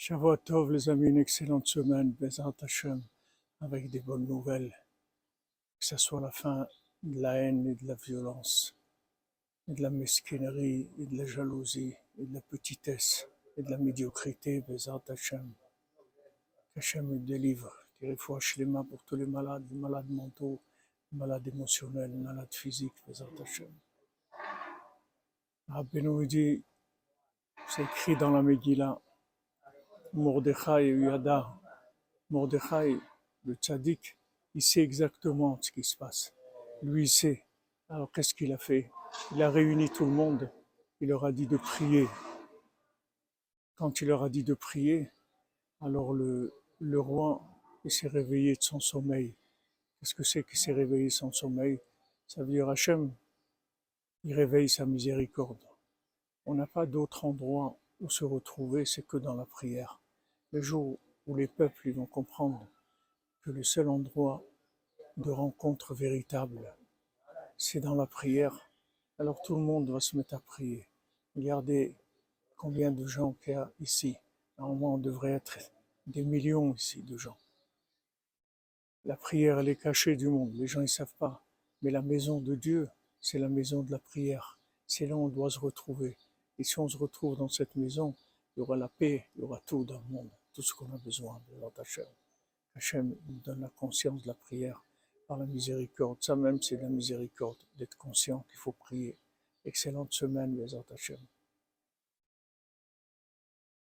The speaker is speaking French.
Shavuot Tov, les amis, une excellente semaine, Bezrat Hashem, avec des bonnes nouvelles. Que ce soit la fin de la haine et de la violence, et de la mesquinerie, et de la jalousie, et de la petitesse, et de la médiocrité, Bezrat Hashem. Qu'Hachem nous délivre. Tirez foi Shlema pour tous les malades, les malades mentaux, les malades émotionnels, les malades physiques, Bezrat Hashem. Rabbeinu dit, c'est écrit dans la Megillah, Mordechai et Yada. Mordechai, le tzaddik, il sait exactement ce qui se passe. Lui, il sait. Alors, qu'est-ce qu'il a fait? Il a réuni tout le monde. Il leur a dit de prier. Quand il leur a dit de prier, alors le, le roi, il s'est réveillé de son sommeil. Qu'est-ce que c'est qu'il s'est réveillé de son sommeil? Ça veut dire Hachem, il réveille sa miséricorde. On n'a pas d'autre endroit où se retrouver, c'est que dans la prière. Le jour où les peuples vont comprendre que le seul endroit de rencontre véritable, c'est dans la prière, alors tout le monde va se mettre à prier. Regardez combien de gens qu'il y a ici. Normalement, on devrait être des millions ici de gens. La prière, elle est cachée du monde. Les gens, ils savent pas. Mais la maison de Dieu, c'est la maison de la prière. C'est là où on doit se retrouver. Et si on se retrouve dans cette maison, il y aura la paix, il y aura tout dans le monde, tout ce qu'on a besoin de Hachem. Hachem nous donne la conscience de la prière par la miséricorde. Ça même, c'est la miséricorde, d'être conscient qu'il faut prier. Excellente semaine, les Hachem.